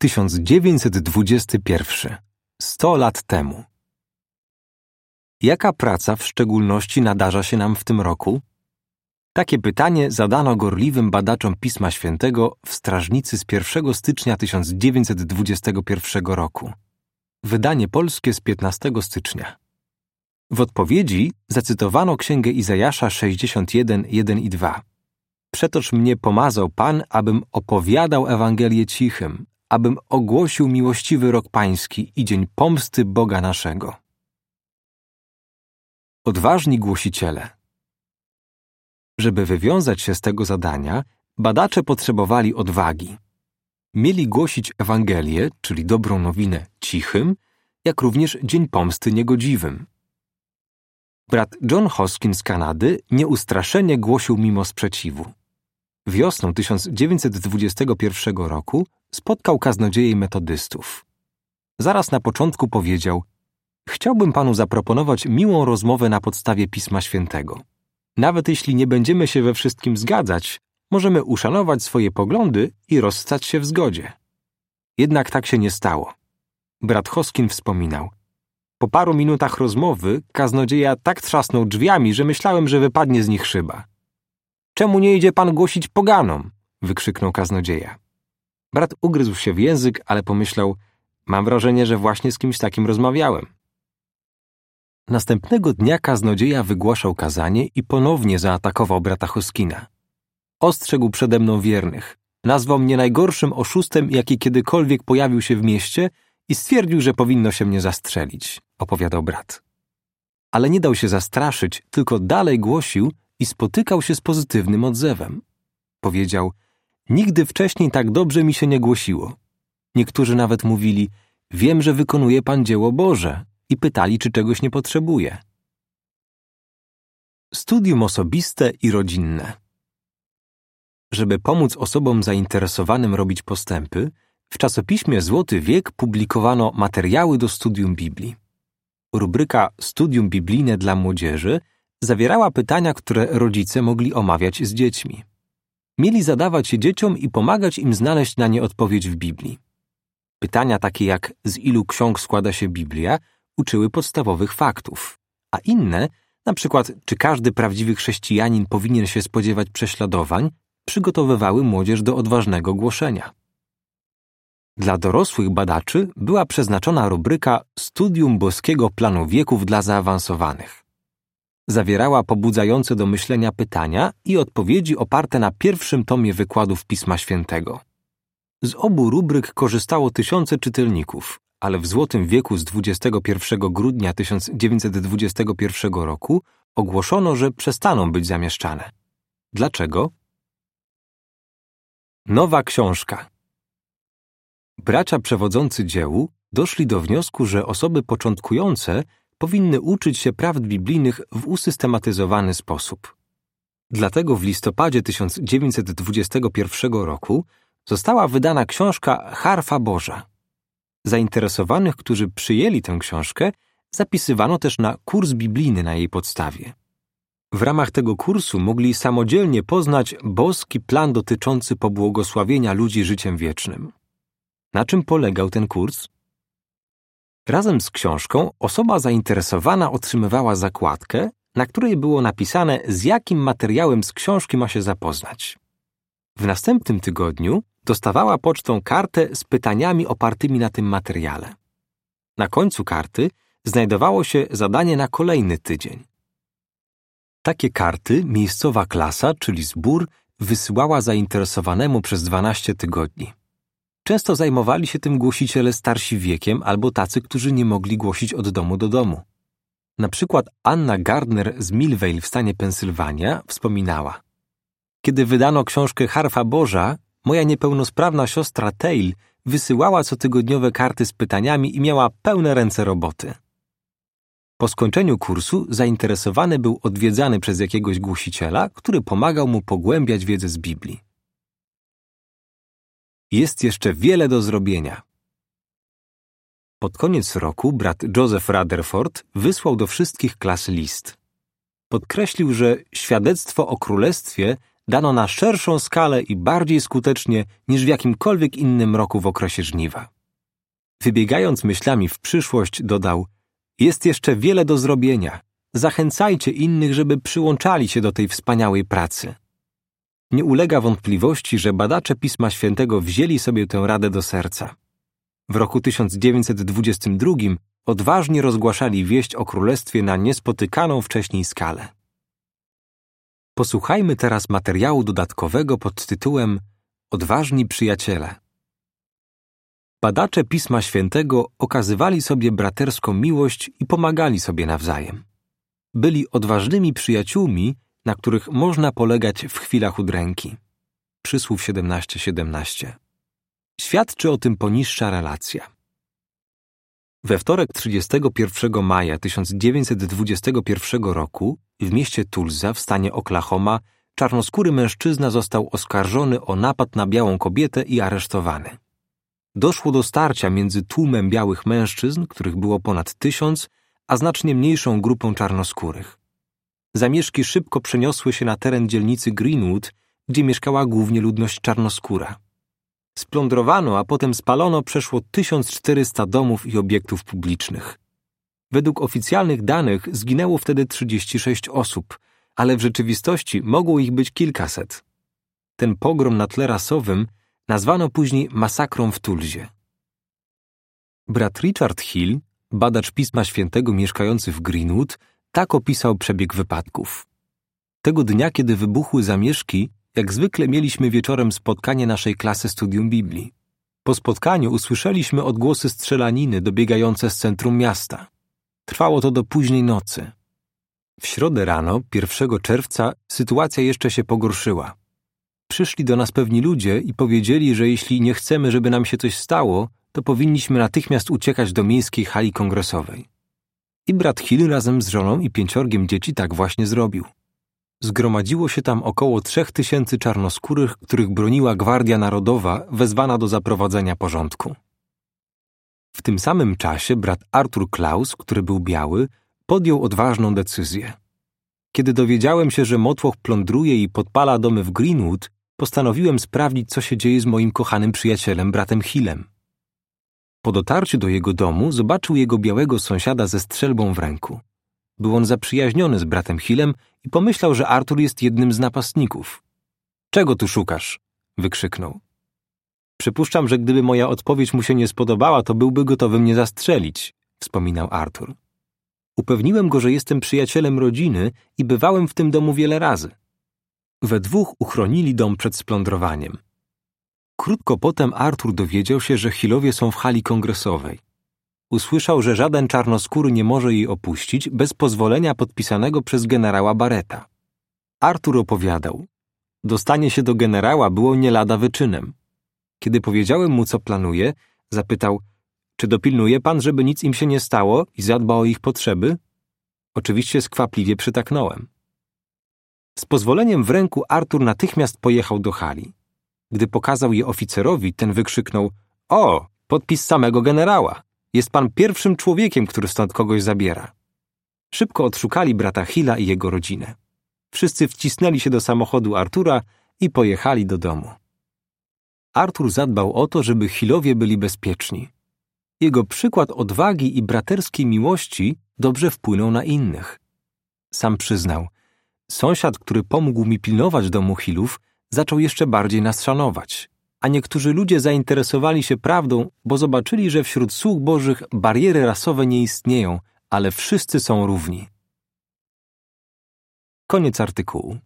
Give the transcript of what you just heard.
1921. 100 lat temu. Jaka praca w szczególności nadarza się nam w tym roku? Takie pytanie zadano gorliwym badaczom Pisma Świętego w strażnicy z 1 stycznia 1921 roku. Wydanie polskie z 15 stycznia. W odpowiedzi zacytowano księgę Izajasza 61, 1 i 2. Przetoż mnie pomazał Pan, abym opowiadał Ewangelię cichym, abym ogłosił miłościwy rok pański i dzień pomsty Boga naszego. Odważni głosiciele. Żeby wywiązać się z tego zadania, badacze potrzebowali odwagi. Mieli głosić Ewangelię, czyli dobrą nowinę, cichym, jak również dzień pomsty niegodziwym. Brat John Hoskin z Kanady nieustraszenie głosił mimo sprzeciwu. Wiosną 1921 roku spotkał kaznodziei metodystów. Zaraz na początku powiedział: Chciałbym panu zaproponować miłą rozmowę na podstawie Pisma Świętego. Nawet jeśli nie będziemy się we wszystkim zgadzać, możemy uszanować swoje poglądy i rozstać się w zgodzie. Jednak tak się nie stało. Brat Hoskin wspominał: Po paru minutach rozmowy kaznodzieja tak trzasnął drzwiami, że myślałem, że wypadnie z nich szyba. Czemu nie idzie pan głosić poganom? wykrzyknął kaznodzieja. Brat ugryzł się w język, ale pomyślał: Mam wrażenie, że właśnie z kimś takim rozmawiałem. Następnego dnia kaznodzieja wygłaszał kazanie i ponownie zaatakował brata Hoskina. Ostrzegł przede mną wiernych. Nazwał mnie najgorszym oszustem, jaki kiedykolwiek pojawił się w mieście i stwierdził, że powinno się mnie zastrzelić, opowiadał brat. Ale nie dał się zastraszyć, tylko dalej głosił i spotykał się z pozytywnym odzewem. Powiedział – Nigdy wcześniej tak dobrze mi się nie głosiło. Niektórzy nawet mówili: Wiem, że wykonuje pan dzieło Boże, i pytali, czy czegoś nie potrzebuje. Studium osobiste i rodzinne. Żeby pomóc osobom zainteresowanym robić postępy, w czasopiśmie Złoty Wiek publikowano materiały do studium Biblii. Rubryka Studium biblijne dla młodzieży zawierała pytania, które rodzice mogli omawiać z dziećmi mieli zadawać je dzieciom i pomagać im znaleźć na nie odpowiedź w Biblii. Pytania takie jak z ilu ksiąg składa się Biblia, uczyły podstawowych faktów, a inne, na przykład czy każdy prawdziwy chrześcijanin powinien się spodziewać prześladowań, przygotowywały młodzież do odważnego głoszenia. Dla dorosłych badaczy była przeznaczona rubryka Studium boskiego planu wieków dla zaawansowanych. Zawierała pobudzające do myślenia pytania i odpowiedzi oparte na pierwszym tomie wykładów Pisma Świętego. Z obu rubryk korzystało tysiące czytelników, ale w Złotym Wieku z 21 grudnia 1921 roku ogłoszono, że przestaną być zamieszczane. Dlaczego? Nowa książka. Bracia przewodzący dziełu doszli do wniosku, że osoby początkujące powinny uczyć się prawd biblijnych w usystematyzowany sposób. Dlatego w listopadzie 1921 roku została wydana książka Harfa Boża. Zainteresowanych, którzy przyjęli tę książkę, zapisywano też na kurs biblijny na jej podstawie. W ramach tego kursu mogli samodzielnie poznać boski plan dotyczący pobłogosławienia ludzi życiem wiecznym. Na czym polegał ten kurs? Razem z książką osoba zainteresowana otrzymywała zakładkę, na której było napisane, z jakim materiałem z książki ma się zapoznać. W następnym tygodniu dostawała pocztą kartę z pytaniami opartymi na tym materiale. Na końcu karty znajdowało się zadanie na kolejny tydzień. Takie karty miejscowa klasa, czyli zbór, wysyłała zainteresowanemu przez 12 tygodni. Często zajmowali się tym głosiciele starsi wiekiem albo tacy, którzy nie mogli głosić od domu do domu. Na przykład Anna Gardner z Millvale w stanie Pensylwania wspominała: Kiedy wydano książkę Harfa Boża, moja niepełnosprawna siostra Tail wysyłała cotygodniowe karty z pytaniami i miała pełne ręce roboty. Po skończeniu kursu zainteresowany był odwiedzany przez jakiegoś głosiciela, który pomagał mu pogłębiać wiedzę z Biblii. Jest jeszcze wiele do zrobienia. Pod koniec roku brat Joseph Rutherford wysłał do wszystkich klas list. Podkreślił, że świadectwo o królestwie dano na szerszą skalę i bardziej skutecznie niż w jakimkolwiek innym roku w okresie żniwa. Wybiegając myślami w przyszłość, dodał: Jest jeszcze wiele do zrobienia. Zachęcajcie innych, żeby przyłączali się do tej wspaniałej pracy. Nie ulega wątpliwości, że badacze Pisma Świętego wzięli sobie tę radę do serca. W roku 1922 odważnie rozgłaszali wieść o królestwie na niespotykaną wcześniej skalę. Posłuchajmy teraz materiału dodatkowego pod tytułem Odważni przyjaciele. Badacze Pisma Świętego okazywali sobie braterską miłość i pomagali sobie nawzajem. Byli odważnymi przyjaciółmi, na których można polegać w chwilach udręki. Przysłów 17:17. 17. Świadczy o tym poniższa relacja. We wtorek 31 maja 1921 roku w mieście Tulsa w stanie Oklahoma czarnoskóry mężczyzna został oskarżony o napad na białą kobietę i aresztowany. Doszło do starcia między tłumem białych mężczyzn, których było ponad tysiąc, a znacznie mniejszą grupą czarnoskórych. Zamieszki szybko przeniosły się na teren dzielnicy Greenwood, gdzie mieszkała głównie ludność czarnoskóra. Splądrowano, a potem spalono przeszło 1400 domów i obiektów publicznych. Według oficjalnych danych zginęło wtedy 36 osób, ale w rzeczywistości mogło ich być kilkaset. Ten pogrom na tle rasowym nazwano później masakrą w Tulzie. Brat Richard Hill, badacz Pisma Świętego mieszkający w Greenwood, tak opisał przebieg wypadków. Tego dnia, kiedy wybuchły zamieszki, jak zwykle mieliśmy wieczorem spotkanie naszej klasy studium Biblii. Po spotkaniu usłyszeliśmy odgłosy strzelaniny dobiegające z centrum miasta. Trwało to do późnej nocy. W środę rano, 1 czerwca, sytuacja jeszcze się pogorszyła. Przyszli do nas pewni ludzie i powiedzieli, że jeśli nie chcemy, żeby nam się coś stało, to powinniśmy natychmiast uciekać do miejskiej hali kongresowej. I brat Hill razem z żoną i pięciorgiem dzieci tak właśnie zrobił. Zgromadziło się tam około trzech tysięcy czarnoskórych, których broniła Gwardia Narodowa, wezwana do zaprowadzenia porządku. W tym samym czasie brat Arthur Klaus, który był biały, podjął odważną decyzję. Kiedy dowiedziałem się, że Motłoch plądruje i podpala domy w Greenwood, postanowiłem sprawdzić, co się dzieje z moim kochanym przyjacielem, bratem Hillem. Po dotarciu do jego domu zobaczył jego białego sąsiada ze strzelbą w ręku. Był on zaprzyjaźniony z bratem Hillem i pomyślał, że Artur jest jednym z napastników. Czego tu szukasz? wykrzyknął. Przypuszczam, że gdyby moja odpowiedź mu się nie spodobała, to byłby gotowy mnie zastrzelić, wspominał Artur. Upewniłem go, że jestem przyjacielem rodziny i bywałem w tym domu wiele razy. We dwóch uchronili dom przed splądrowaniem. Krótko potem Artur dowiedział się, że Hillowie są w hali kongresowej. Usłyszał, że żaden czarnoskóry nie może jej opuścić bez pozwolenia podpisanego przez generała Bareta. Artur opowiadał. Dostanie się do generała było nie lada wyczynem. Kiedy powiedziałem mu, co planuje, zapytał, czy dopilnuje pan, żeby nic im się nie stało i zadba o ich potrzeby? Oczywiście skwapliwie przytaknąłem. Z pozwoleniem w ręku Artur natychmiast pojechał do hali. Gdy pokazał je oficerowi, ten wykrzyknął: O, podpis samego generała! Jest pan pierwszym człowiekiem, który stąd kogoś zabiera. Szybko odszukali brata Hilla i jego rodzinę. Wszyscy wcisnęli się do samochodu Artura i pojechali do domu. Artur zadbał o to, żeby Hillowie byli bezpieczni. Jego przykład odwagi i braterskiej miłości dobrze wpłynął na innych. Sam przyznał, sąsiad, który pomógł mi pilnować domu Hillów, zaczął jeszcze bardziej nas szanować a niektórzy ludzie zainteresowali się prawdą, bo zobaczyli, że wśród sług bożych bariery rasowe nie istnieją, ale wszyscy są równi. Koniec artykułu.